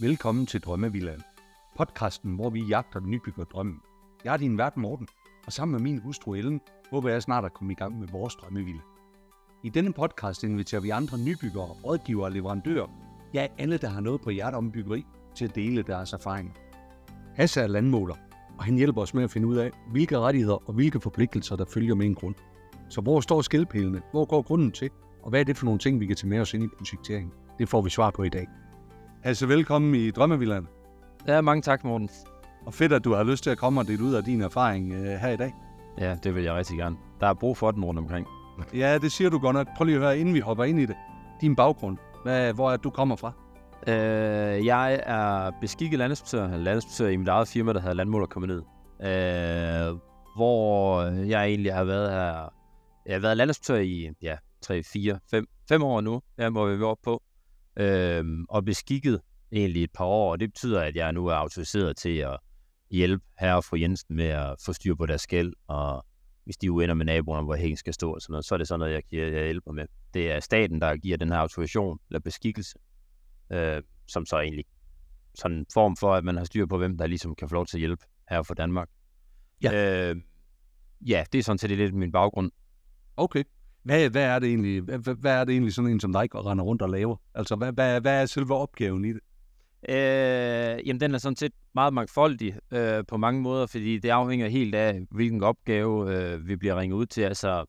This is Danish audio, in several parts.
Velkommen til Drømmevillaen. Podcasten, hvor vi jagter den nybygger drømmen. Jeg er din vært Morten, og sammen med min hustru Ellen, håber jeg snart at komme i gang med vores drømmevilla. I denne podcast inviterer vi andre nybyggere, rådgivere og leverandører, ja alle, der har noget på hjertet om byggeri, til at dele deres erfaringer. Hasse er landmåler, og han hjælper os med at finde ud af, hvilke rettigheder og hvilke forpligtelser, der følger med en grund. Så hvor står skældpælene? Hvor går grunden til? Og hvad er det for nogle ting, vi kan tage med os ind i projekteringen? Det får vi svar på i dag. Hasse, velkommen i Drømmevillaen. Ja, mange tak, Morten. Og fedt, at du har lyst til at komme og dele ud af din erfaring øh, her i dag. Ja, det vil jeg rigtig gerne. Der er brug for den rundt omkring. Ja, det siger du godt nok. Prøv lige at høre, inden vi hopper ind i det. Din baggrund. Hvad, hvor er du kommer fra? Øh, jeg er beskikket landinspektør, landinspektør i mit eget firma, der hedder Landmåler kommet ned. Øh, hvor jeg egentlig har været her... Jeg har været landinspektør i ja, 3, 4, 5, 5 år nu, ja, hvor vi er oppe på. Øh, og beskikket egentlig et par år, og det betyder, at jeg nu er autoriseret til at hjælpe herre og fru Jensen med at få styr på deres skæld, og hvis de er uenige med naboerne, hvor hækken skal stå og sådan noget, så er det sådan noget, jeg, giver, jeg hjælper med. Det er staten, der giver den her autorisation, eller beskikkelse, øh, som så egentlig sådan en form for, at man har styr på, hvem der ligesom kan få lov til at hjælpe her for Danmark. Ja. Øh, ja, det er sådan set lidt min baggrund. Okay. Hvad, hvad, er det egentlig, hvad, hvad er det egentlig sådan en som dig, der render rundt og laver? Altså, hvad, hvad, hvad er selve opgaven i det? Øh, jamen, den er sådan set meget mangfoldig øh, på mange måder, fordi det afhænger helt af, hvilken opgave øh, vi bliver ringet ud til. Altså,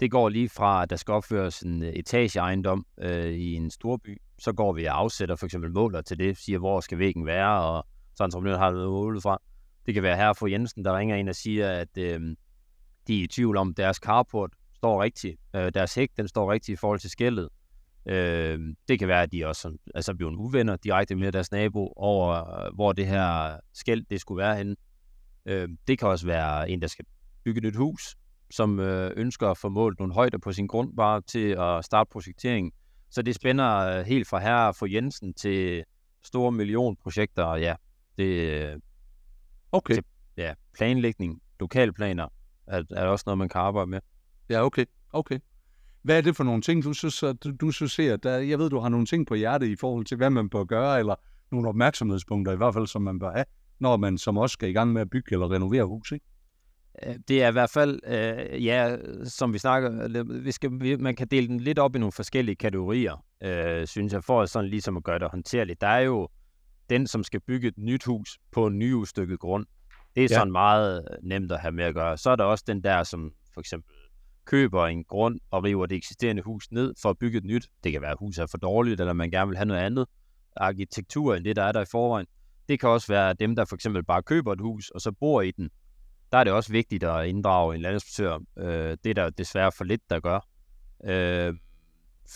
det går lige fra, at der skal opføres en øh, etageejendom øh, i en storby, så går vi og afsætter for eksempel måler til det, siger, hvor skal væggen være, og så entreprenøren har noget målet fra. Det kan være her for Jensen, der ringer ind og siger, at øh, de er i tvivl om, deres carport står rigtigt, øh, deres hæk, den står rigtigt i forhold til skældet. Øh, det kan være, at de også altså, bliver uvenner direkte med deres nabo over, øh, hvor det her skæld det skulle være henne. Øh, det kan også være en, der skal bygge et nyt hus, som øh, ønsker at få målt nogle højder på sin grund bare til at starte projekteringen. Så det spænder øh, helt fra her for Jensen til store millionprojekter, ja, det Okay. til ja, planlægning, lokalplaner, er, er også noget, man kan arbejde med. Ja, okay. Okay. Hvad er det for nogle ting, du synes, at du, du så ser? Der, jeg ved, du har nogle ting på hjertet i forhold til, hvad man bør gøre, eller nogle opmærksomhedspunkter i hvert fald, som man bør have, når man som også skal i gang med at bygge eller renovere hus, ikke? Øh, Det er i hvert fald, øh, ja, som vi snakker, vi skal, vi, man kan dele den lidt op i nogle forskellige kategorier, øh, synes jeg, for sådan ligesom at gøre det håndterligt. Der er jo den, som skal bygge et nyt hus på en nyudstykket grund. Det er Ja. ja. sådan meget nemt at have med at gøre. Så er der også den der, som for eksempel køber en grund og river det eksisterende hus ned for at bygge et nyt. Det kan være, at huset er for dårligt, eller man gerne vil have noget andet arkitektur end det, der er der i forvejen. Det kan også være dem, der for eksempel bare køber et hus, og så bor i den. Der er det også vigtigt at inddrage en landinspektør. Øh, det er der desværre for lidt, der gør. Øh,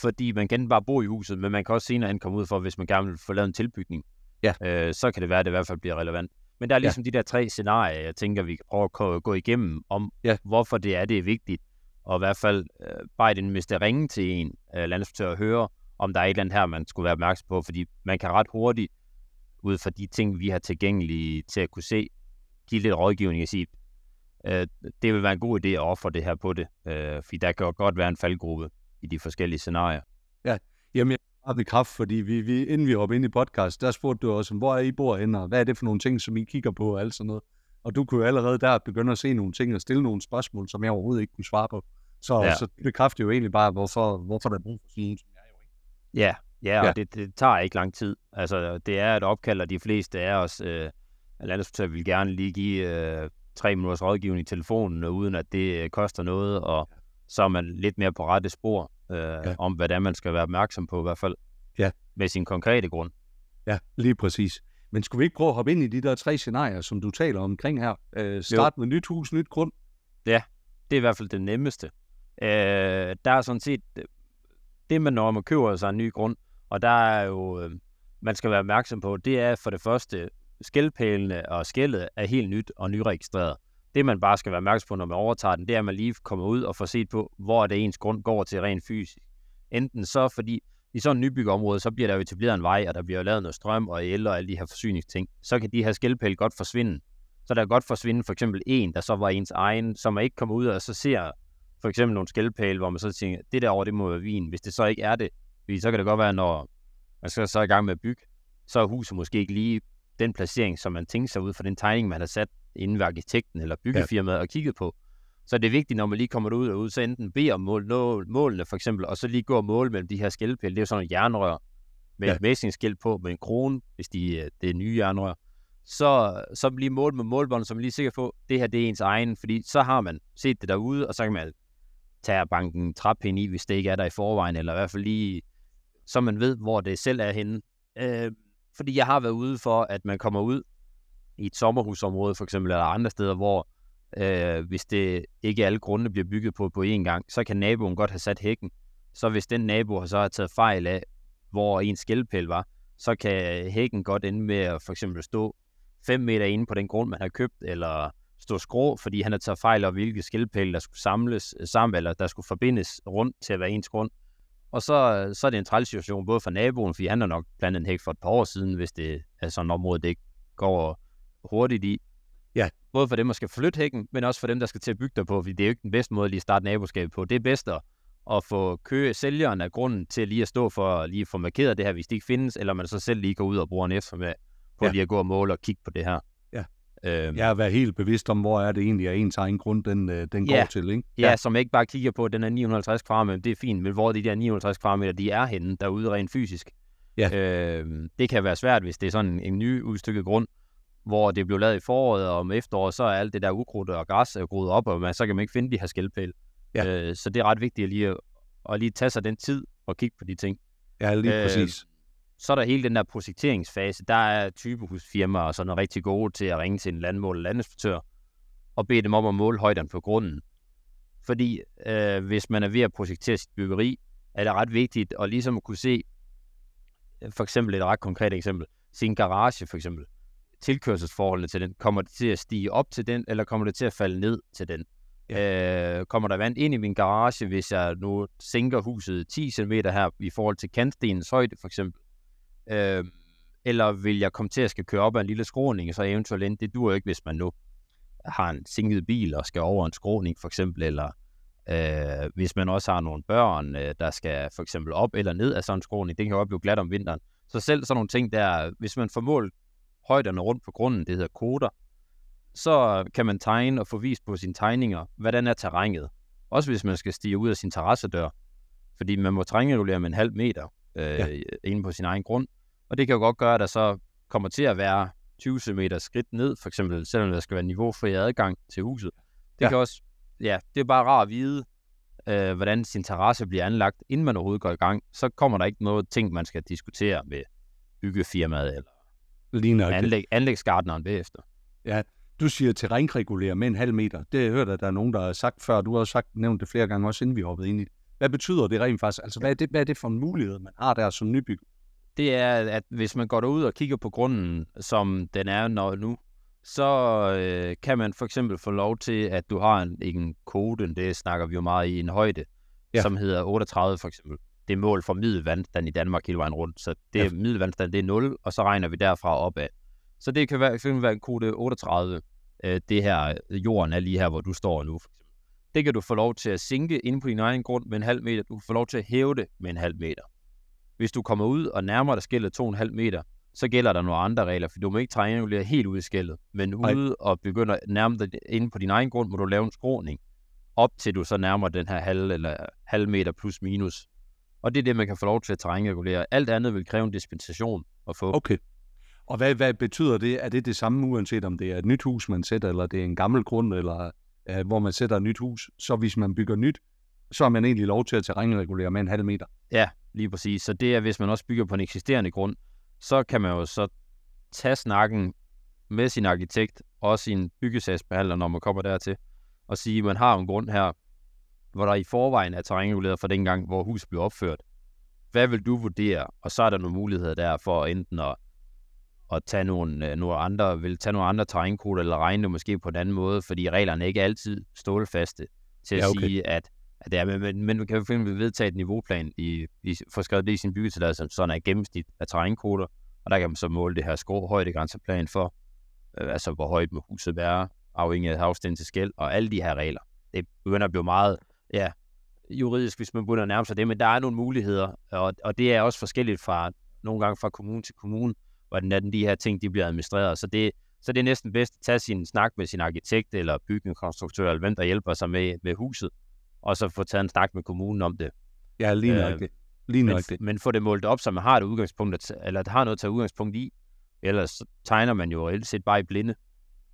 fordi man kan bare bo i huset, men man kan også senere hen komme ud for, hvis man gerne vil få lavet en tilbygning. Ja. Øh, så kan det være, at det i hvert fald bliver relevant. Men der er ligesom ja. de der tre scenarier, jeg tænker, vi kan prøve at gå- igennem, om Ja. hvorfor det er, det er vigtigt. Og i hvert fald øh, Biden i ringe til en øh, landinspektør og høre, om der er et eller andet her, man skulle være opmærksom på, fordi man kan ret hurtigt, ud fra de ting, vi har tilgængelige til at kunne se, give lidt rådgivning og sige, øh, det vil være en god idé at ofre det her på det, øh, fordi der kan jo godt være en faldgruppe i de forskellige scenarier. Ja, Jamen, jeg har bekræft, fordi vi, vi, inden vi hopper ind i podcast, der spurgte du også, hvor er I bor henne, og hvad er det for nogle ting, som I kigger på, og alt sådan noget. Og du kunne jo allerede der begynde at se nogle ting og stille nogle spørgsmål, som jeg overhovedet ikke kunne svare på. Så, ja. Ja. så det bekræfter jo egentlig bare, hvorfor, hvorfor der er brug for sådan nogle som jeg jo ikke. Ja, ja, og Ja. ja. Det, det tager ikke lang tid. Altså, det er et opkald, og de fleste af os, øh, landinspektør vil gerne lige give øh, tre minutters rådgivning i telefonen, øh, uden at det øh, koster noget, og så er man lidt mere på rette spor øh, ja. om, er, man skal være opmærksom på i hvert fald. Ja. Med sin konkrete grund. Ja, lige præcis. Men skulle vi ikke prøve at hoppe ind i de der tre scenarier, som du taler omkring her? Øh, start med nyt hus, nyt grund. Det er i hvert fald det nemmeste. Øh, der er sådan set øh, det, man når man køber sig en ny grund, og der er jo, øh, man skal være opmærksom på, det er for det første, skældpælene og skældet er helt nyt og nyregistreret. Det, man bare skal være opmærksom på, når man overtager den, det er, at man lige kommer ud og får set på, hvor det ens grund går til rent fysisk. Enten så, fordi i sådan et nybyggeområde, så bliver der jo etableret en vej, og der bliver jo lavet noget strøm og el og alle de her forsyningsting. Så kan de her skældpæle godt forsvinde. Så der kan godt forsvinde for eksempel en, der så var ens egen, som man ikke kommer ud og så ser for eksempel nogle skældpæle, hvor man så tænker, det derovre, det må være vin. Hvis det så ikke er det, fordi så kan det godt være, når man skal så i gang med at bygge, så er huset måske ikke lige den placering, som man tænker sig ud fra den tegning, man har sat inden ved arkitekten eller byggefirmaet ja. og kigget på. Så det er vigtigt, når man lige kommer ud og ud, så enten beder om mål, nå, målene for eksempel, og så lige gå og måle mellem de her skældpæle. Det er jo sådan en jernrør med ja. et messingskilt på, med en krone, hvis de, øh, det er nye jernrør. Så, så lige mål med målbåndet, så man lige er sikker på, at det her det er ens egen, fordi så har man set det derude, og så kan man tage banken træpind i, hvis det ikke er der i forvejen, eller i hvert fald lige, så man ved, hvor det selv er henne. Øh, fordi jeg har været ude for, at man kommer ud i et sommerhusområde for eksempel, eller andre steder, hvor øh, hvis det ikke alle grunde bliver bygget på på én gang, så kan naboen godt have sat hækken. Så hvis den nabo har så har taget fejl af, hvor en skældpæl var, så kan hækken godt ende med at for eksempel stå 5 meter inde på den grund, man har købt, eller stå skrå, fordi han har taget fejl af, hvilke skældpæle, der skulle samles øh, sammen, eller der skulle forbindes rundt til at være ens grund. Og så, så er det en træls situation, både for naboen, fordi han har nok plantet en hæk for et par år siden, hvis det er sådan et område, det ikke går hurtigt i. Både for dem, der skal flytte hækken, men også for dem, der skal til at bygge der på, fordi det er jo ikke den bedste måde at lige starte naboskabet på. Det er bedst at, at få kø sælgeren af grunden til lige at stå for at lige få markeret det her, hvis det ikke findes, eller man så selv lige går ud og bruger en eftermiddag på ja. lige at gå og måle og kigge på det her. Ja. Øhm, jeg er været helt bevidst om, hvor er det egentlig, at ens egen grund, den, øh, den ja. går til, ikke? Ja. ja, som ikke bare kigger på, at den er 950 kvadratmeter, det er fint, men hvor de der 950 kvadratmeter, de er henne derude rent fysisk. Ja. Øhm, det kan være svært, hvis det er sådan en ny udstykket grund, hvor det blev lavet i foråret, og om efteråret, så er alt det der ukrudt og græs er groet op, og man, så kan man ikke finde de her skældpæle. Ja. Øh, så det er ret vigtigt at lige, at, lige tage sig den tid og kigge på de ting. Ja, lige øh, præcis. Så er der hele den der projekteringsfase. Der er typehusfirmaer og sådan noget rigtig gode til at ringe til en landmål eller landinspektør og bede dem om at måle højderne på grunden. Fordi øh, hvis man er ved at projektere sit byggeri, er det ret vigtigt at ligesom kunne se, for eksempel et ret konkret eksempel, sin garage for eksempel tilkørselsforholdene til den? Kommer det til at stige op til den, eller kommer det til at falde ned til den? Ja. Øh, kommer der vand ind i min garage, hvis jeg nu sænker huset 10 cm her i forhold til kantstenens højde for eksempel? Øh, eller vil jeg komme til at skal køre op ad en lille skråning, så eventuelt ind? Det dur ikke, hvis man nu har en sænket bil og skal over en skråning for eksempel, eller øh, hvis man også har nogle børn, øh, der skal for eksempel op eller ned af sådan en skråning, det kan jo også blive glat om vinteren. Så selv sådan nogle ting der, hvis man får målt højderne rundt på grunden, det hedder koder, så kan man tegne og få vist på sine tegninger, hvordan er terrænet. Også hvis man skal stige ud af sin terrassedør. Fordi man må terrænregulere med en halv meter øh, ja. inde på sin egen grund. Og det kan jo godt gøre, at der så kommer til at være 20 cm skridt ned, for eksempel, selvom der skal være niveaufri adgang til huset. Det ja. kan også, ja, det er bare rart at vide, øh, hvordan sin terrasse bliver anlagt, inden man overhovedet går i gang. Så kommer der ikke noget ting, man skal diskutere med byggefirmaet eller Lige nok. Anlæg, anlægsgardneren bagefter. Ja, du siger terrænregulere med en halv meter. Det har jeg hørt, at der er nogen, der har sagt før. Du har sagt, nævnt det flere gange, også inden vi hoppede ind i det. Hvad betyder det rent faktisk? Altså, hvad er det, hvad er det for en mulighed, man har der som nybygger? Det er, at hvis man går derud og kigger på grunden, som den er når nu, så øh, kan man for eksempel få lov til, at du har en, en kode, det snakker vi jo meget i, en højde, ja. som hedder 38 for eksempel det mål for middelvandstand i Danmark hele vejen rundt. Så det ja. middelvandstand, det er 0, og så regner vi derfra opad. Så det kan være, kan være en kode 38, øh, det her, jorden er lige her, hvor du står nu. For eksempel. Det kan du få lov til at sænke inde på din egen grund med en halv meter. Du kan få lov til at hæve det med en halv meter. Hvis du kommer ud og nærmer dig skældet 2,5 meter, så gælder der nogle andre regler, for du må ikke triangulere helt ud i skældet. Men ude og begynde at nærme dig inde på din egen grund, må du lave en skråning, op til du så nærmer den her halv, eller halv meter plus minus og det er det, man kan få lov til at terrænregulere. Alt andet vil kræve en dispensation at få. Okay. Og hvad, hvad betyder det? Er det det samme, uanset om det er et nyt hus, man sætter, eller det er en gammel grund, eller uh, hvor man sætter et nyt hus? Så hvis man bygger nyt, så har man egentlig lov til at terrænregulere med en halv meter? Ja, lige præcis. Så det er, hvis man også bygger på en eksisterende grund, så kan man jo så tage snakken med sin arkitekt og sin byggesagsbehandler, når man kommer dertil, og sige, at man har en grund her, hvor der i forvejen er terrænreguleret fra dengang, hvor huset blev opført. Hvad vil du vurdere? Og så er der nogle muligheder der for enten at, at tage nogle, øh, nogle andre, vil tage nogle andre terrænkoder, eller regne det måske på en anden måde, fordi reglerne ikke altid stålfaste til at ja, okay. sige, at, at det er, men, men man kan jo finde vedtage et niveauplan, i, i, få skrevet det i sin byggetilladelse, som sådan er gennemsnit af terrænkoder, og der kan man så måle det her skrå højdegrænseplan for, øh, altså hvor højt må huset være, afhængig af afstand til skæld, og alle de her regler. Det begynder at blive meget ja, juridisk, hvis man begynder at nærme sig det, men der er nogle muligheder, og, og det er også forskelligt fra nogle gange fra kommune til kommune, hvordan de her ting de bliver administreret. Så det, så det er næsten bedst at tage sin snak med sin arkitekt eller bygningskonstruktør, eller hvem der hjælper sig med, med huset, og så få taget en snak med kommunen om det. Ja, lige nok Øh, det. Lige Men, nok det. men få det målt op, så man har et udgangspunkt, at, eller at har noget at tage udgangspunkt i. Ellers tegner man jo reelt set bare i blinde.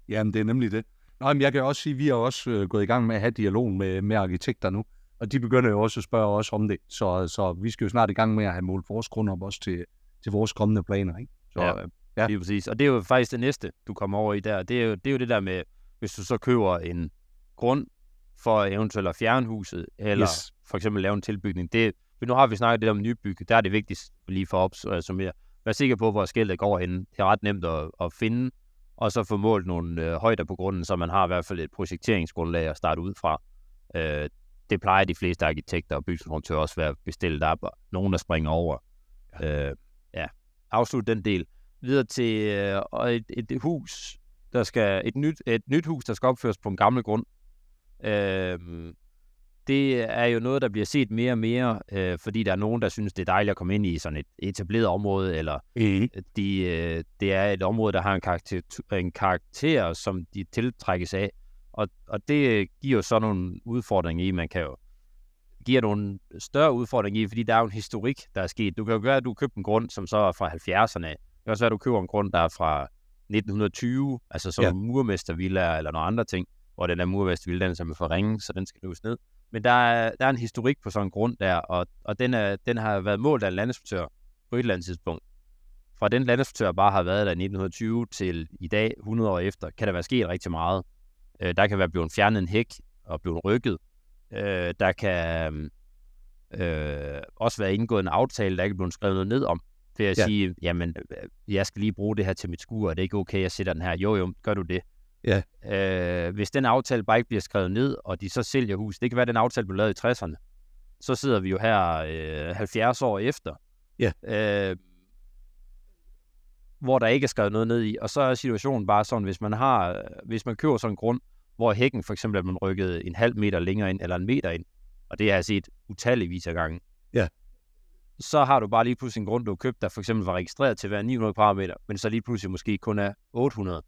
Jamen, det er nemlig det. Nå, men jeg kan også sige, at vi har også øh, gået i gang med at have dialog med, med arkitekter nu, og de begynder jo også at spørge os om det, så, så vi skal jo snart i gang med at have målt vores grund op også til, til vores kommende planer, ikke? Så, Ja. ja. Ja. Lige præcis. Og det er jo faktisk det næste, du kommer over i der. Det er jo det, er jo det der med, hvis du så køber en grund for eventuelt at fjerne huset, eller Yes. for eksempel lave en tilbygning. Det, nu har vi snakket lidt om nybygge. Der er det vigtigst lige for at opsummere. Vær sikker på, hvor skiltet går henne. Det er ret nemt at, at finde, og så få målt nogle øh, højder på grunden, så man har i hvert fald et projekteringsgrundlag at starte ud fra. Øh, det plejer de fleste arkitekter og bygningskonstruktører også være bestilt op, og nogen der springer over. Ja. Øh, ja, afslut den del videre til øh, og et, et hus, der skal et nyt, et nyt hus, der skal opføres på en gammel grund. Øh, det er jo noget, der bliver set mere og mere, øh, fordi der er nogen, der synes, det er dejligt at komme ind i sådan et etableret område, eller Mm. de, øh, det er et område, der har en karakter, en karakter som de tiltrækkes af. Og, og det giver jo så nogle udfordringer i, man kan jo giver nogle større udfordringer i, fordi der er jo en historik, der er sket. Du kan jo gøre, at du køber en grund, som så er fra 70'erne af. Det kan også være, at du køber en grund, der er fra 1920, altså som Ja. murmestervilla eller nogle andre ting, hvor den der murmestervilla, den er for ringe, så den skal løses ned. Men der er, der er en historik på sådan en grund der, og, og den, er, den har været målt af en landinspektør på et eller andet tidspunkt. Fra den landinspektør bare har været der i 1920 til i dag, 100 år efter, kan der være sket rigtig meget. Øh, der kan være blevet fjernet en hæk og blevet rykket. Øh, der kan øh, også være indgået en aftale, der ikke er blevet skrevet noget ned om. Ved at Ja. sige, jamen, øh, jeg skal lige bruge det her til mit skur, er det ikke okay, jeg sætter den her? Jo, jo, gør du det. Ja. Øh, hvis den aftale bare ikke bliver skrevet ned, og de så sælger hus, det kan være, at den aftale blev lavet i 60'erne, så sidder vi jo her øh, 70 år efter, Ja. øh, hvor der ikke er skrevet noget ned i. Og så er situationen bare sådan, hvis man har, hvis man køber sådan en grund, hvor hækken for eksempel er man rykket en halv meter længere ind, eller en meter ind, og det har jeg set utalligvis af gange, Ja. så har du bare lige pludselig en grund, du har købt, der for eksempel var registreret til at være 900 kvadratmeter, men så lige pludselig måske kun er 800.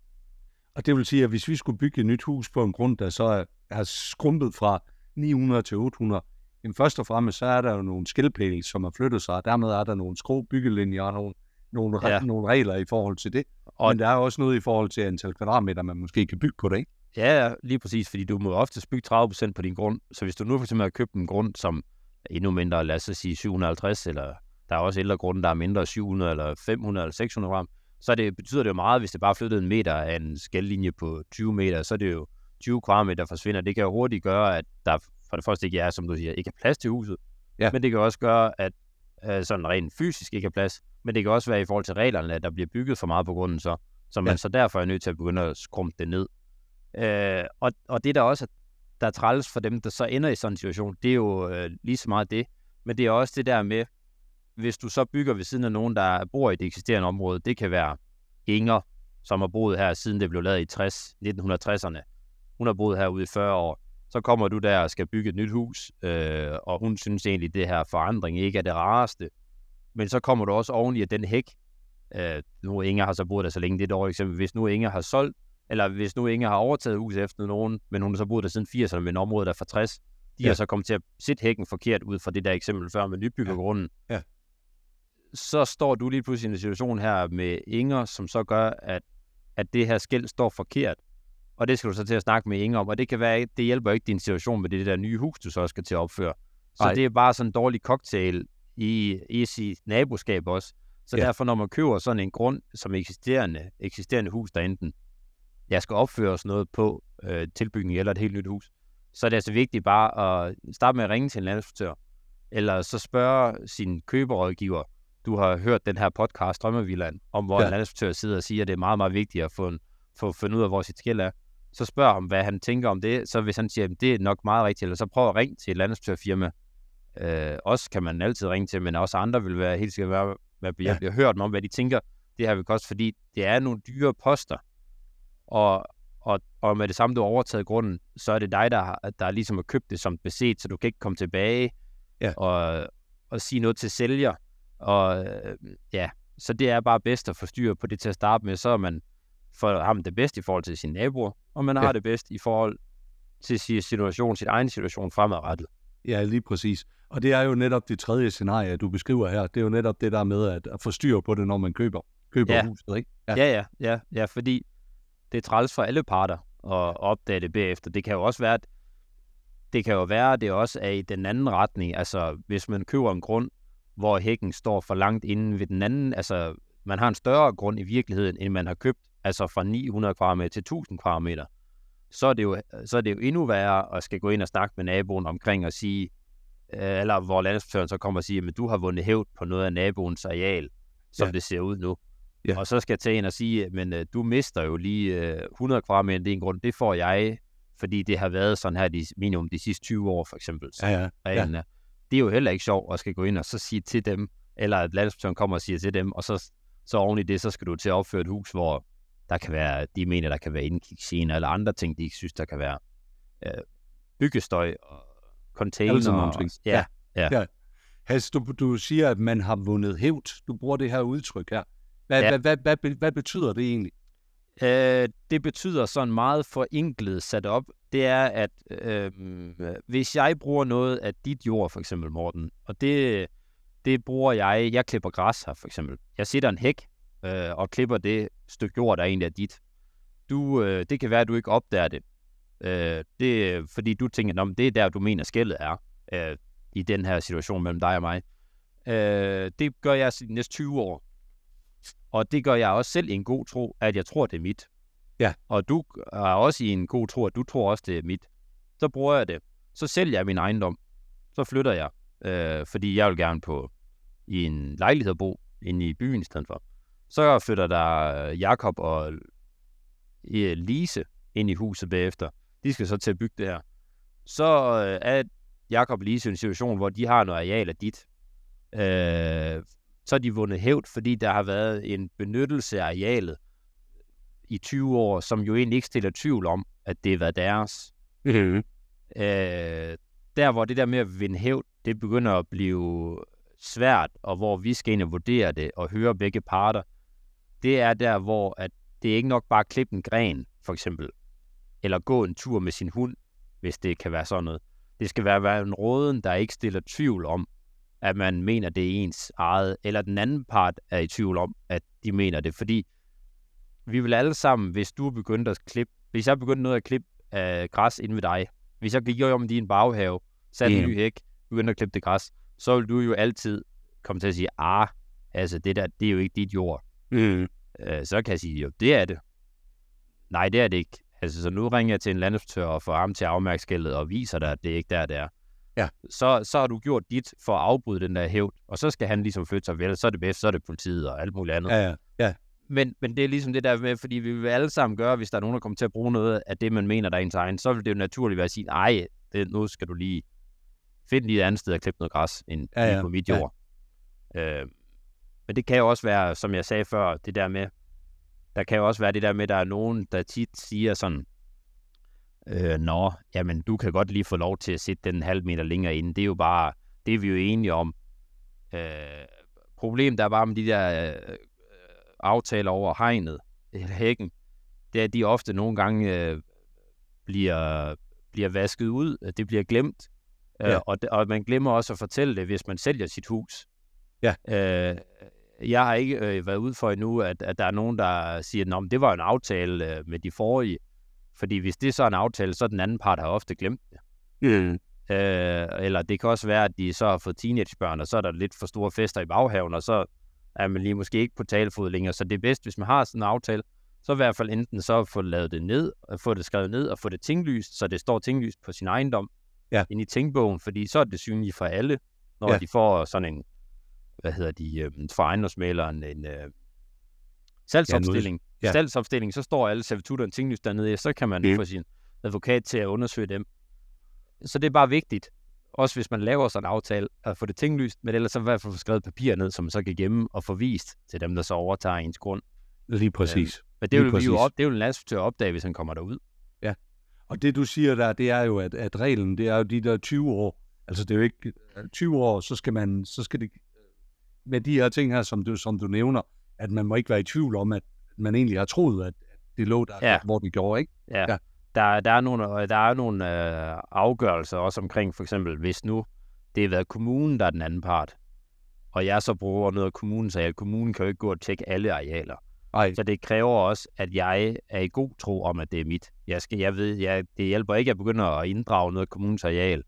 Og det vil sige, at hvis vi skulle bygge et nyt hus på en grund, der så er, er skrumpet fra 900 til 800, jamen først og fremmest, så er der jo nogle skilpæle, som har flyttet sig, og dermed er der nogle skrå byggelinjer og nogle, nogle, ja. Nogle regler i forhold til det. Og... Men der er også noget i forhold til antal kvadratmeter, man måske kan bygge på det, ikke? Ja, lige præcis, fordi du må ofte bygge 30% på din grund. Så hvis du nu for eksempel har købt en grund, som er endnu mindre, lad os sige 750, eller der er også ældre grunde, der er mindre 700 eller 500 eller 600 gram, så det, betyder det jo meget, hvis det bare flyttede en meter af en skældlinje på 20 meter, så er det jo 20 kvadratmeter, der forsvinder. Det kan jo hurtigt gøre, at der for det første ikke er, som du siger, ikke er plads til huset, Ja. men det kan også gøre, at øh, sådan rent fysisk ikke er plads, men det kan også være i forhold til reglerne, at der bliver bygget for meget på grunden, så, så man Ja. så derfor er nødt til at begynde at skrumpe det ned. Øh, og, og det der også er, der er træls for dem, der så ender i sådan en situation, det er jo øh, lige så meget det. Men det er også det der med, hvis du så bygger ved siden af nogen, der bor i det eksisterende område, det kan være Inger, som har boet her siden det blev lavet i 60, 1960'erne. Hun har boet herude i 40 år. Så kommer du der og skal bygge et nyt hus, øh, og hun synes egentlig, at det her forandring ikke er det rareste. Men så kommer du også oveni, at den hæk, øh, nu Inger har så boet der så længe, det er et dårligt eksempel, hvis nu Inger har solgt eller hvis nu Inger har overtaget huset efter nogen, men hun har så boet der siden 80'erne med en område, der er fra 60, de Ja. ja. har så kommet til at sætte hækken forkert ud fra det der eksempel før med nybyggergrunden. Ja. Så står du lige pludselig i en situation her med Inger, som så gør, at, at det her skæld står forkert. Og det skal du så til at snakke med Inger om, og det kan være, det hjælper ikke din situation med det der nye hus, du så skal til at opføre. Så. Ej. det er bare sådan en dårlig cocktail i, i sit naboskab også. Så Ja. derfor, når man køber sådan en grund som eksisterende, eksisterende hus, der enten jeg skal opføres noget på øh, tilbygning eller et helt nyt hus, så er det altså vigtigt bare at starte med at ringe til en landinspektør, eller så spørge sin køberrådgiver, du har hørt den her podcast, Drømmevillaen, om hvor Ja. en landinspektør sidder og siger, at det er meget, meget vigtigt at få, få fundet ud af, hvor sit skæld er. Så spørg ham, hvad han tænker om det. Så hvis han siger, at det er nok meget rigtigt, eller så prøv at ringe til et landinspektørfirma. Øh, også kan man altid ringe til, men også andre vil være helt sikkert være, være behjælpelige. Ja. Dem om, hvad de tænker, det her vil koste, fordi det er nogle dyre poster. Og, og, og med det samme, du har overtaget grunden, så er det dig, der, har, der ligesom har købt det som beset, så du kan ikke komme tilbage Ja. og, og sige noget til sælger. Og øh, ja, så det er bare bedst at få styr på det til at starte med, så er man for ham det bedste i forhold til sine naboer, og man Ja. har det bedst i forhold til sin situation, sin egen situation fremadrettet. Ja, lige præcis. Og det er jo netop det tredje scenarie, du beskriver her. Det er jo netop det der med at, at få styr på det, når man køber, køber Ja. huset, ikke? Ja. ja, ja, ja, ja, fordi det er træls for alle parter at opdage det bagefter. Det kan jo også være, at det kan jo være, at det også er i den anden retning. Altså, hvis man køber en grund, hvor hækken står for langt inde ved den anden, altså, man har en større grund i virkeligheden, end man har købt, altså fra 900 kvadratmeter til 1000 kvadratmeter, så er det jo, så er det jo endnu værre at skal gå ind og snakke med naboen omkring og sige, øh, eller hvor landspræsidenten så kommer og siger, at du har vundet hævd på noget af naboens areal, som Ja. det ser ud nu. Ja. Og så skal jeg tage ind og sige, men øh, du mister jo lige øh, 100 kvadratmeter, det er en grund, det får jeg, fordi det har været sådan her de, minimum de sidste 20 år, for eksempel. Ja, ja. reglen er. Det er jo heller ikke sjovt at skal gå ind og så sige til dem, eller at landspræsidenten kommer og siger til dem, og så, så oven i det, så skal du til at opføre et hus, hvor der kan være, de mener, der kan være indkigsgener, eller andre ting, de ikke synes, der kan være øh, byggestøj og container. Alle sådan nogle og- ting. Ja, ja. Has, du, du siger, at man har vundet hævd. Du bruger det her udtryk her. Hvad, Ja. ja. hvad, hvad, hvad, hvad betyder det egentlig? Øh, det betyder sådan meget forenklet sat op, det er, at øh, hvis jeg bruger noget af dit jord, for eksempel, Morten, og det, det bruger jeg, jeg klipper græs her, for eksempel. Jeg sætter en hæk øh, og klipper det stykke jord, der egentlig er dit. Du, øh, det kan være, at du ikke opdager det. Øh, det fordi du tænker, at det er der, du mener, skældet er øh, i den her situation mellem dig og mig. Øh, det gør jeg de næste 20 år. Og det gør jeg også selv i en god tro, at jeg tror, det er mit. Ja. Og du er også i en god tro, at du tror også, det er mit. Så bruger jeg det. Så sælger jeg min ejendom. Så flytter jeg. Øh, fordi jeg vil gerne på i en lejlighed at bo inde i byen i stedet for. Så flytter der øh, Jakob og øh, Lise ind i huset bagefter. De skal så til at bygge det her. Så øh, er Jakob og Lise i en situation, hvor de har noget areal af dit. Øh, så er de vundet hævd, fordi der har været en benyttelse af arealet i 20 år, som jo egentlig ikke stiller tvivl om, at det været deres. Mm-hmm. Øh, der, hvor det der med at vinde hævd, det begynder at blive svært, og hvor vi skal ind og vurdere det og høre begge parter, det er der, hvor at det er ikke nok bare at klippe en gren, for eksempel, eller gå en tur med sin hund, hvis det kan være sådan noget. Det skal være, være en råden, der ikke stiller tvivl om, at man mener, det er ens eget, eller den anden part er i tvivl om, at de mener det, fordi vi vil alle sammen, hvis du er begyndt at klippe, hvis jeg begyndte noget at klippe af græs inde ved dig, hvis jeg gik om din baghave, satte en Ja. ny hæk, begyndte at klippe det græs, så vil du jo altid komme til at sige, ah, altså det der, det er jo ikke dit jord. Mm. Øh, så kan jeg sige, jo, det er det. Nej, det er det ikke. Altså, så nu ringer jeg til en landinspektør og får ham til skiltet og viser dig, at det er ikke der, det er. Ja. Så, så har du gjort dit for at afbryde den der hævd, og så skal han ligesom flytte sig vel, så er det bedst, så er det politiet og alt muligt andet. Ja, ja. ja. Men, men det er ligesom det der med, fordi vi vil alle sammen gøre, hvis der er nogen, der kommer til at bruge noget af det, man mener, der er ens egen, så vil det jo naturligt være at sige, nej, det, nu skal du lige finde lige et andet sted at klippe noget græs, end Ja, ja, ja. ja. på mit Ja. jord. Øh, men det kan jo også være, som jeg sagde før, det der med, der kan jo også være det der med, der er nogen, der tit siger sådan, øh, nå, jamen du kan godt lige få lov til at sætte den en halv meter længere inde. Det er jo bare, det er vi jo enige om. Øh, problemet der er bare med de der øh, aftaler over hegnet, eller hækken, det er, at de ofte nogle gange øh, bliver, bliver vasket ud, det bliver glemt. Ja. Øh, og, og man glemmer også at fortælle det, hvis man sælger sit hus. Ja. Øh, jeg har ikke øh, været ude for endnu, at, at der er nogen, der siger, at det var en aftale øh, med de forrige. Fordi hvis det så er en aftale, så er den anden part har ofte glemt det. Mm. Øh, eller det kan også være, at de så har fået teenagebørn, og så er der lidt for store fester i baghaven, og så er man lige måske ikke på talefod længere. Så det er bedst, hvis man har sådan en aftale, så i hvert fald enten så få lavet det ned, og få det skrevet ned og få det tinglyst, så det står tinglyst på sin ejendom Ja. ind i tingbogen, fordi så er det synligt for alle, når Ja. ja. de får sådan en, hvad hedder de, øh, for ejendomsmaleren, en øh, salgsopstilling. Ja. Ja, salgsopstilling, så står alle servitutterne tinglyst dernede, så kan man mm. få sin advokat til at undersøge dem. Så det er bare vigtigt, også hvis man laver sådan en aftale, at få det tinglyst, men ellers så i hvert fald få skrevet papir ned, som man så kan gemme og få vist til dem, der så overtager ens grund. Lige præcis. Men det Lige vil vi jo præcis. op, det vil en landinspektør opdage, hvis han kommer derud. Og det du siger der, det er jo, at, at reglen, det er jo de der 20 år. Altså det er jo ikke 20 år, så skal man, så skal det med de her ting her, som du, som du nævner, at man må ikke være i tvivl om, at man egentlig har troet, at det lå der, Ja. hvor det gjorde, ikke? Ja. Ja. Der, der er nogle, der er nogle øh, afgørelser også omkring, for eksempel, hvis nu det har været kommunen, der er den anden part, og jeg så bruger noget af kommunens areal. Kommunen kan jo ikke gå og tjekke alle arealer. Nej, Så det kræver også, at jeg er i god tro om, at det er mit. Jeg, skal, jeg ved, jeg, det hjælper ikke at begynde at inddrage noget af kommunens areal,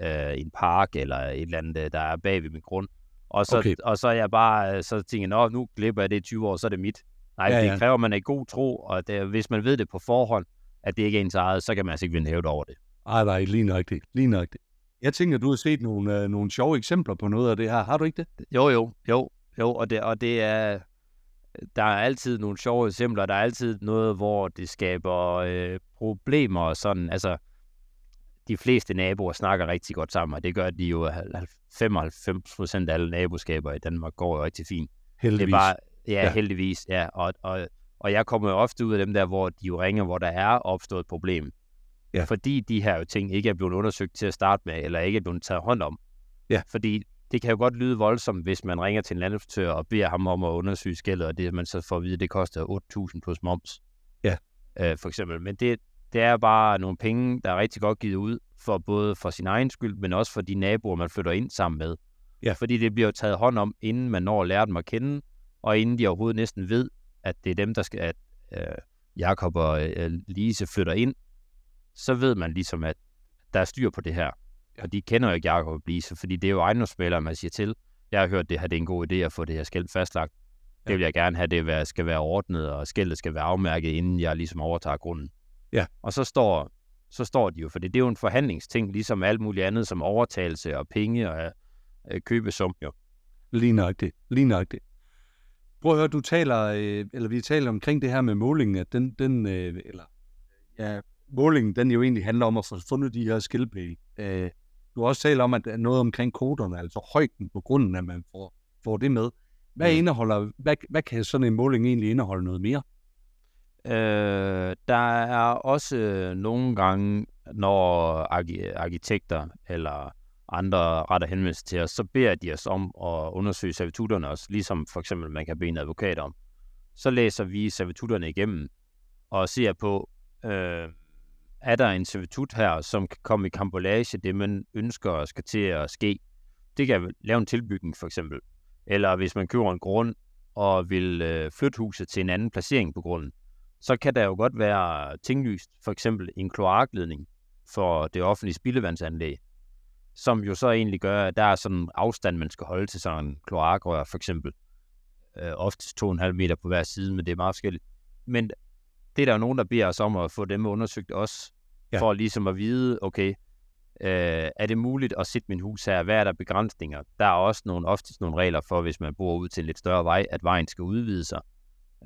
øh, en park eller et eller andet, øh, der er bag ved min grund. Og så, Okay. og så er jeg bare, øh, så tænker jeg, nu glipper jeg det i 20 år, så er det mit. Nej, ja, ja. det kræver, at man er i god tro, og det, hvis man ved det på forhånd, at det ikke er ens eget, så kan man altså ikke vinde hævd over det. Ej, nej, lige nøjagtigt. Lige nøjagtigt. Jeg tænker, du har set nogle, øh, nogle sjove eksempler på noget af det her. Har du ikke det? Jo, jo, jo, jo, og det, og det er, der er altid nogle sjove eksempler, der er altid noget, hvor det skaber øh, problemer og sådan, altså, de fleste naboer snakker rigtig godt sammen, og det gør de jo, 95 procent af alle naboskaber i Danmark går jo rigtig fint. Heldigvis. Det er bare, ja, Ja. ja. heldigvis, ja, og, og, og jeg kommer jo ofte ud af dem der, hvor de jo ringer, hvor der er opstået et problem. Ja. Fordi de her jo ting ikke er blevet undersøgt til at starte med, eller ikke er blevet taget hånd om. Ja. Fordi det kan jo godt lyde voldsomt, hvis man ringer til en landinspektør og beder ham om at undersøge skældet, og det man så får at vide, det koster 8.000 plus moms. Ja. Øh, for eksempel. Men det, det er bare nogle penge, der er rigtig godt givet ud, for både for sin egen skyld, men også for de naboer, man flytter ind sammen med. Ja. Fordi det bliver jo taget hånd om, inden man når at lære dem at kende, og inden de overhovedet næsten ved, at det er dem, der skal, at øh, Jakob og øh, Lise flytter ind, så ved man ligesom, at der er styr på det her. Ja. Og de kender jo ikke Jakob og Lise, fordi det er jo ejendomsmalere, man siger til. Jeg har hørt, det her det er en god idé at få det her skæld fastlagt. Det vil jeg gerne have, det skal være ordnet, og skældet skal være afmærket, inden jeg ligesom overtager grunden. Ja. Og så står, så står de jo, for det er jo en forhandlingsting, ligesom alt muligt andet, som overtagelse og penge og øh, købesum. Jo. Lige nøjagtigt. Lige nøjagtigt. Prøv at høre, du taler, øh, eller vi taler omkring det her med målingen, at den, den øh, eller, ja, målingen, den jo egentlig handler om at få fundet de her skildpæle. Øh, du har også talt om, at noget omkring koderne, altså højden på grunden, at man får, får det med. Hvad Mm. indeholder, hvad, hvad kan sådan en måling egentlig indeholde noget mere? Øh, der er også nogle gange, når arki- arkitekter eller andre retter henvendelse til os, så beder de os om at undersøge servitutterne også, ligesom for eksempel man kan bede en advokat om. Så læser vi servitutterne igennem og ser på, øh, er der en servitut her, som kan komme i kambolage, det man ønsker skal til at ske. Det kan lave en tilbygning for eksempel. Eller hvis man køber en grund og vil øh, flytte huset til en anden placering på grunden, så kan der jo godt være tinglyst, for eksempel en kloakledning for det offentlige spildevandsanlæg, som jo så egentlig gør, at der er sådan en afstand, man skal holde til sådan en kloakrør, for eksempel. Øh, oftest 2,5 meter på hver side, men det er meget forskelligt. Men det er der jo nogen, der beder os om at få dem undersøgt også, Ja. for ligesom at vide, okay, øh, er det muligt at sætte min hus her? Hvad er der begrænsninger? Der er også nogle, oftest nogle regler for, hvis man bor ud til en lidt større vej, at vejen skal udvide sig,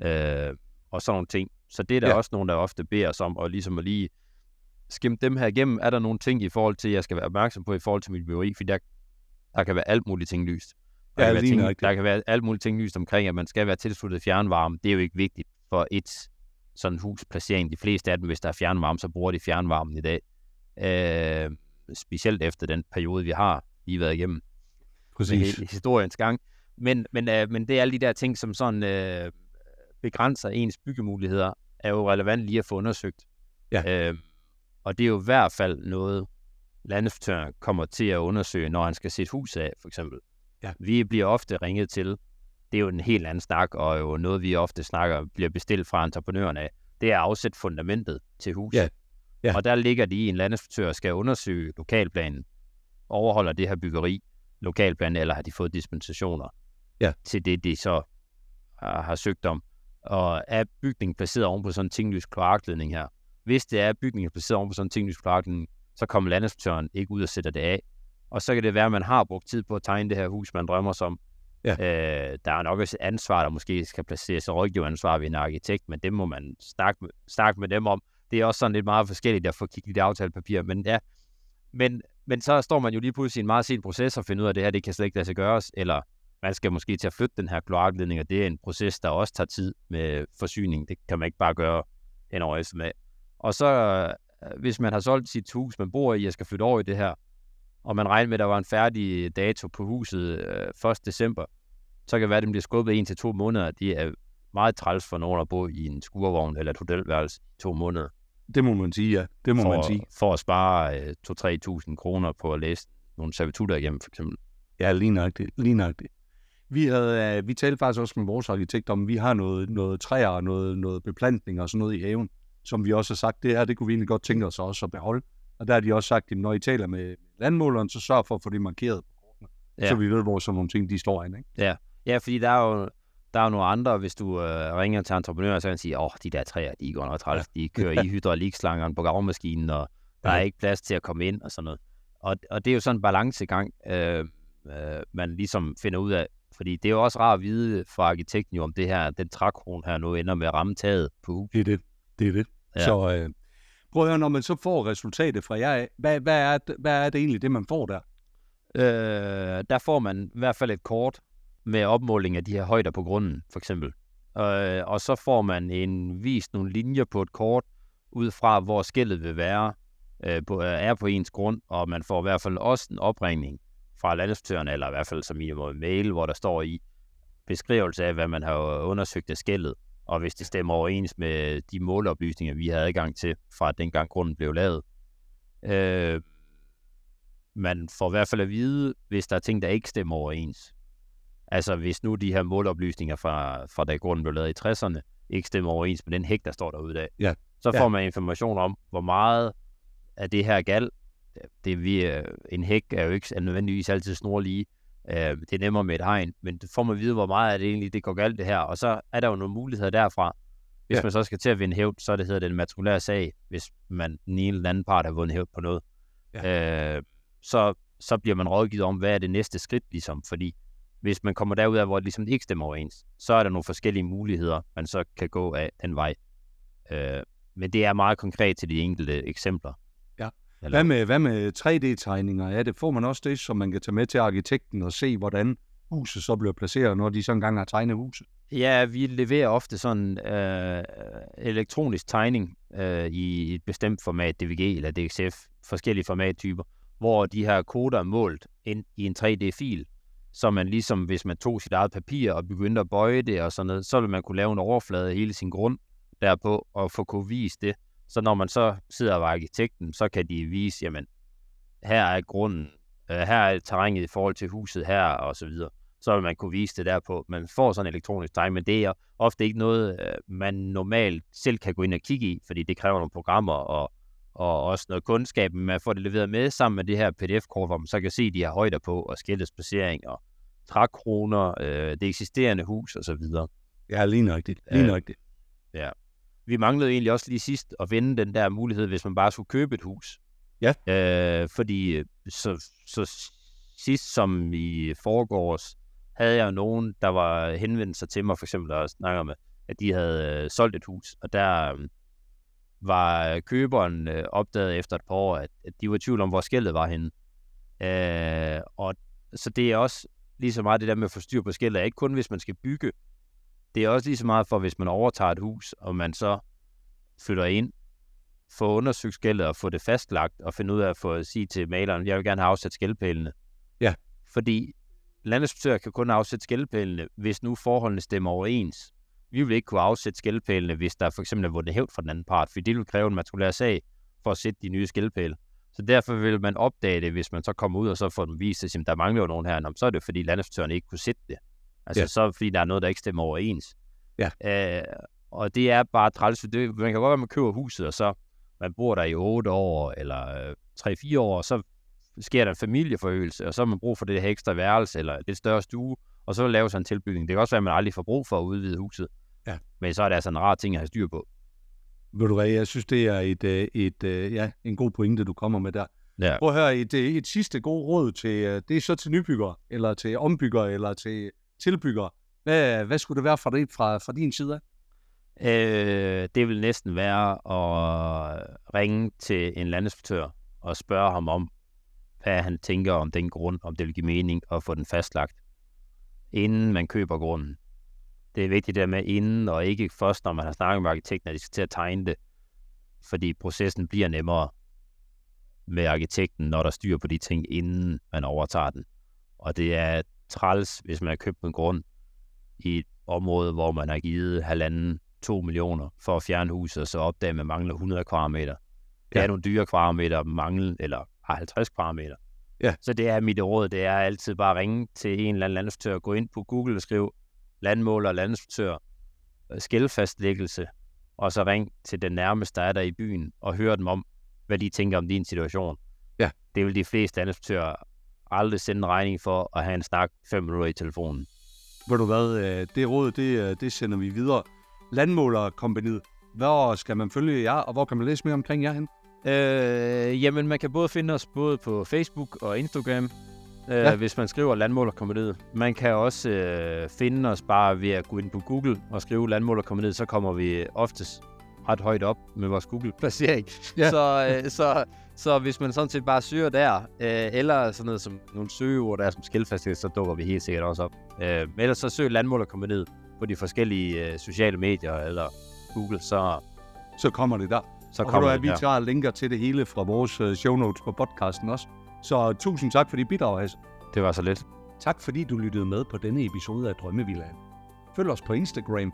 øh, og sådan nogle ting. Så det er der ja. også nogen, der ofte beder os om, og ligesom at lige skimme dem her igennem. Er der nogle ting i forhold til, jeg skal være opmærksom på i forhold til mit byggeri? For der, der kan være alt muligt ting lyst. Der, Ja, kan ting, der kan være alt muligt ting lyst omkring, at man skal være tilsluttet fjernvarme. Det er jo ikke vigtigt for et sådan husplacering. De fleste af dem, hvis der er fjernvarme, så bruger de fjernvarmen i dag. Øh, specielt efter den periode, vi har lige været igennem med hele historiens gang. Men, men, øh, men det er alle de der ting, som sådan øh, begrænser ens byggemuligheder, er jo relevant lige at få undersøgt. Ja. Øh, og det er jo i hvert fald noget, landinspektøren kommer til at undersøge, når han skal et hus af, for eksempel. Ja. Vi bliver ofte ringet til, det er jo en helt anden snak, og jo noget, vi ofte snakker, bliver bestilt fra entreprenøren af, det er at afsætte fundamentet til huset. Ja. Ja. Og der ligger de i en landinspektør, skal undersøge lokalplanen, overholder det her byggeri, lokalplanen, eller har de fået dispensationer Ja. til det, de så har, har søgt om. Og er bygningen placeret oven på sådan en tinglys kloakledning her? Hvis det er, at bygningen er placeret oven på sådan en tinglys kloakledning, så kommer landinspektøren ikke ud og sætter det af. Og så kan det være, at man har brugt tid på at tegne det her hus, man drømmer sig om. Ja. Øh, der er nok også et ansvar, der måske skal placeres, og rådgiveransvar ved en arkitekt, men det må man snakke med, snakke med dem om. Det er også sådan lidt meget forskelligt at få kigget i det aftalepapir, men ja. Men, men så står man jo lige pludselig i en meget sen proces og finder ud af, at det her det kan slet ikke lade sig gøres, eller man skal måske til at flytte den her kloakledning, og det er en proces, der også tager tid med forsyning. Det kan man ikke bare gøre hen over eftermiddag. Og så, øh, hvis man har solgt sit hus, man bor i, og skal flytte over i det her, og man regner med, at der var en færdig dato på huset øh, 1. december, så kan det være, at den bliver skubbet en til to måneder. Det er meget træls for nogen at bo i en skurvogn eller et hotelværelse i to måneder. Det må man sige, ja. Det må for, man sige. For at spare øh, 2-3.000 kroner på at læse nogle servitutter igennem, for eksempel. Ja, lige nøjagtigt. Lige nøjagtigt. Vi, havde, øh, vi talte faktisk også med vores arkitekt om, at vi har noget, noget træer og noget, noget beplantning og sådan noget i haven, som vi også har sagt, det her, det kunne vi egentlig godt tænke os også at beholde. Og der har de også sagt, at når I taler med landmåleren, så sørg for at få det markeret på kortene, ja. så vi ved, hvor sådan nogle ting, de står inde. Ikke? Ja. ja, fordi der er jo, der er jo nogle andre, hvis du øh, ringer til entreprenører, så kan sige, åh, oh, de der træer, de går nok træls, de kører i hydraulikslangeren på gravmaskinen, og der er ikke plads til at komme ind og sådan noget. Og, og det er jo sådan en balancegang, øh, øh, man ligesom finder ud af, fordi det er jo også rart at vide fra arkitekten jo, om det her, den trækron her nu ender med at ramme taget på huset. Det er det. Det er det. Ja. Så øh, prøv at høre, når man så får resultatet fra jer, hvad, hvad, er, det, hvad er det egentlig, det man får der? Øh, der får man i hvert fald et kort med opmåling af de her højder på grunden, for eksempel. Øh, og så får man en vist nogle linjer på et kort, ud fra hvor skældet vil være, øh, på, er på ens grund, og man får i hvert fald også en opringning fra landinspektøren, eller i hvert fald som minimum en mail, hvor der står i beskrivelse af, hvad man har undersøgt af skældet, og hvis det stemmer overens med de måleoplysninger, vi havde adgang til, fra dengang grunden blev lavet. Øh, man får i hvert fald at vide, hvis der er ting, der ikke stemmer overens. Altså hvis nu de her måleoplysninger fra, fra da grunden blev lavet i 60'erne, ikke stemmer overens med den hæk, der står derude af, ja. så får ja. man information om, hvor meget af det her gal. Det, vi, øh, en hæk er jo ikke er nødvendigvis altid snorlige. Øh, det er nemmere med et hegn, men det får man at vide, hvor meget af det egentlig det går galt det her. Og så er der jo nogle muligheder derfra. Hvis ja. man så skal til at vinde hævd, så det hedder det en matrikulær sag, hvis man den ene eller anden part har vundet hævd på noget. Ja. Øh, så, så bliver man rådgivet om, hvad er det næste skridt, ligesom, fordi hvis man kommer derud af, hvor det ligesom ikke stemmer overens, så er der nogle forskellige muligheder, man så kan gå af den vej. Øh, men det er meget konkret til de enkelte eksempler. Ja. Hvad med, hvad med 3D-tegninger? Ja, det får man også det, som man kan tage med til arkitekten og se, hvordan huset så bliver placeret, når de så engang har tegnet huset. Ja, vi leverer ofte sådan øh, elektronisk tegning øh, i et bestemt format, DVG eller DXF, forskellige formattyper, hvor de her koder er målt ind i en 3D-fil, så man ligesom, hvis man tog sit eget papir og begyndte at bøje det og sådan noget, så ville man kunne lave en overflade af hele sin grund derpå og få kunne vise det. Så når man så sidder og arkitekten, så kan de vise, jamen, her er grunden, øh, her er terrænet i forhold til huset her, og så videre. Så vil man kunne vise det derpå. Man får sådan en elektronisk tegn, men det er ofte ikke noget, øh, man normalt selv kan gå ind og kigge i, fordi det kræver nogle programmer og, og også noget kundskab, men man får det leveret med sammen med det her PDF-kort, hvor man så kan se de her højder på, og skiltets placering, og trækroner, øh, det eksisterende hus og så videre. Ja, lige nøjagtigt. Lige øh, nøjagtigt. Ja. Vi manglede egentlig også lige sidst at vende den der mulighed, hvis man bare skulle købe et hus. Ja. Øh, fordi øh, så, så sidst som i foregårs, havde jeg nogen, der var henvendt sig til mig, for eksempel, der snakker med, at de havde øh, solgt et hus, og der øh, var køberen øh, opdaget efter et par år, at, at de var i tvivl om, hvor skældet var henne. Øh, og så det er også lige så meget det der med at få styr på skældet, ikke kun hvis man skal bygge. Det er også lige så meget for, hvis man overtager et hus, og man så flytter ind, få undersøgt skældet og få det fastlagt, og finde ud af at få at sige til maleren, jeg vil gerne have afsat skældpælene. Ja. Fordi landinspektører kan kun afsætte skældpælene, hvis nu forholdene stemmer overens. Vi vil ikke kunne afsætte skældpælene, hvis der for eksempel er vundet hævd fra den anden part, fordi det vil kræve en matrikulær sag for at sætte de nye skældpæle. Så derfor vil man opdage det, hvis man så kommer ud og så får dem vist, at der mangler jo nogen her, så er det fordi landinspektøren ikke kunne sætte det. Altså ja. så fordi der er noget, der ikke stemmer overens. Ja. Øh, og det er bare træls. Det, man kan godt være, at man køber huset, og så man bor der i 8 år, eller øh, 3-4 år, og så sker der en familieforøgelse, og så har man brug for det her ekstra værelse, eller lidt større stue, og så laver sig en tilbygning. Det kan også være, at man aldrig får brug for at udvide huset. Ja. Men så er det altså en rar ting at have styr på. Ved du hvad, jeg synes, det er et, øh, et, et, øh, ja, en god pointe, du kommer med der. Ja. Prøv at høre, et, øh, et sidste god råd til, det er så til nybyggere, eller til ombyggere, eller til tilbygger. Hvad, hvad skulle det være fra, det, fra, fra din side af? Øh, det vil næsten være at ringe til en landinspektør og spørge ham om, hvad han tænker om den grund, om det vil give mening at få den fastlagt, inden man køber grunden. Det er vigtigt der med inden, og ikke først, når man har snakket med arkitekten, at de skal til at tegne det, fordi processen bliver nemmere med arkitekten, når der styr på de ting, inden man overtager den. Og det er træls, hvis man har købt en grund, i et område, hvor man har givet halvanden, to millioner for at fjerne huset, og så opdage, at man mangler 100 kvadratmeter. Det Ja. er nogle dyre kvadratmeter, mangle, eller har 50 kvadratmeter. Ja. Så det er mit råd, det er altid bare at ringe til en eller anden landinspektør, gå ind på Google og skriv landmåler, landinspektør, skældfastlæggelse, og så ring til den nærmeste, der er der i byen, og hør dem om, hvad de tænker om din situation. Ja. Det vil de fleste landinspektører aldrig sende en regning for at have en snak fem minutter i telefonen. Ved du hvad, øh, det råd, det, øh, det sender vi videre. Landmålerkompaniet, hvor skal man følge jer, og hvor kan man læse mere omkring jer hen? Øh, jamen, man kan både finde os både på Facebook og Instagram, øh, ja. hvis man skriver Landmålerkompaniet. Man kan også øh, finde os bare ved at gå ind på Google og skrive Landmålerkompaniet, så kommer vi oftest ret højt op med vores Google-placering. Ja. Så, øh, så, så hvis man sådan set bare søger der, øh, eller sådan noget som nogle søgeord, der er som skilfasthed, så dukker vi helt sikkert også op. Øh, ellers så søg Landmålerkompaniet på de forskellige øh, sociale medier eller Google, så, Så kommer det der. så og kommer hvad, det vi der. tager linker til det hele fra vores øh, show notes på podcasten også. Så tusind tak for dit bidrag, Hasse. Det var så lidt. Tak fordi du lyttede med på denne episode af Drømmevillaen. Følg os på Instagram,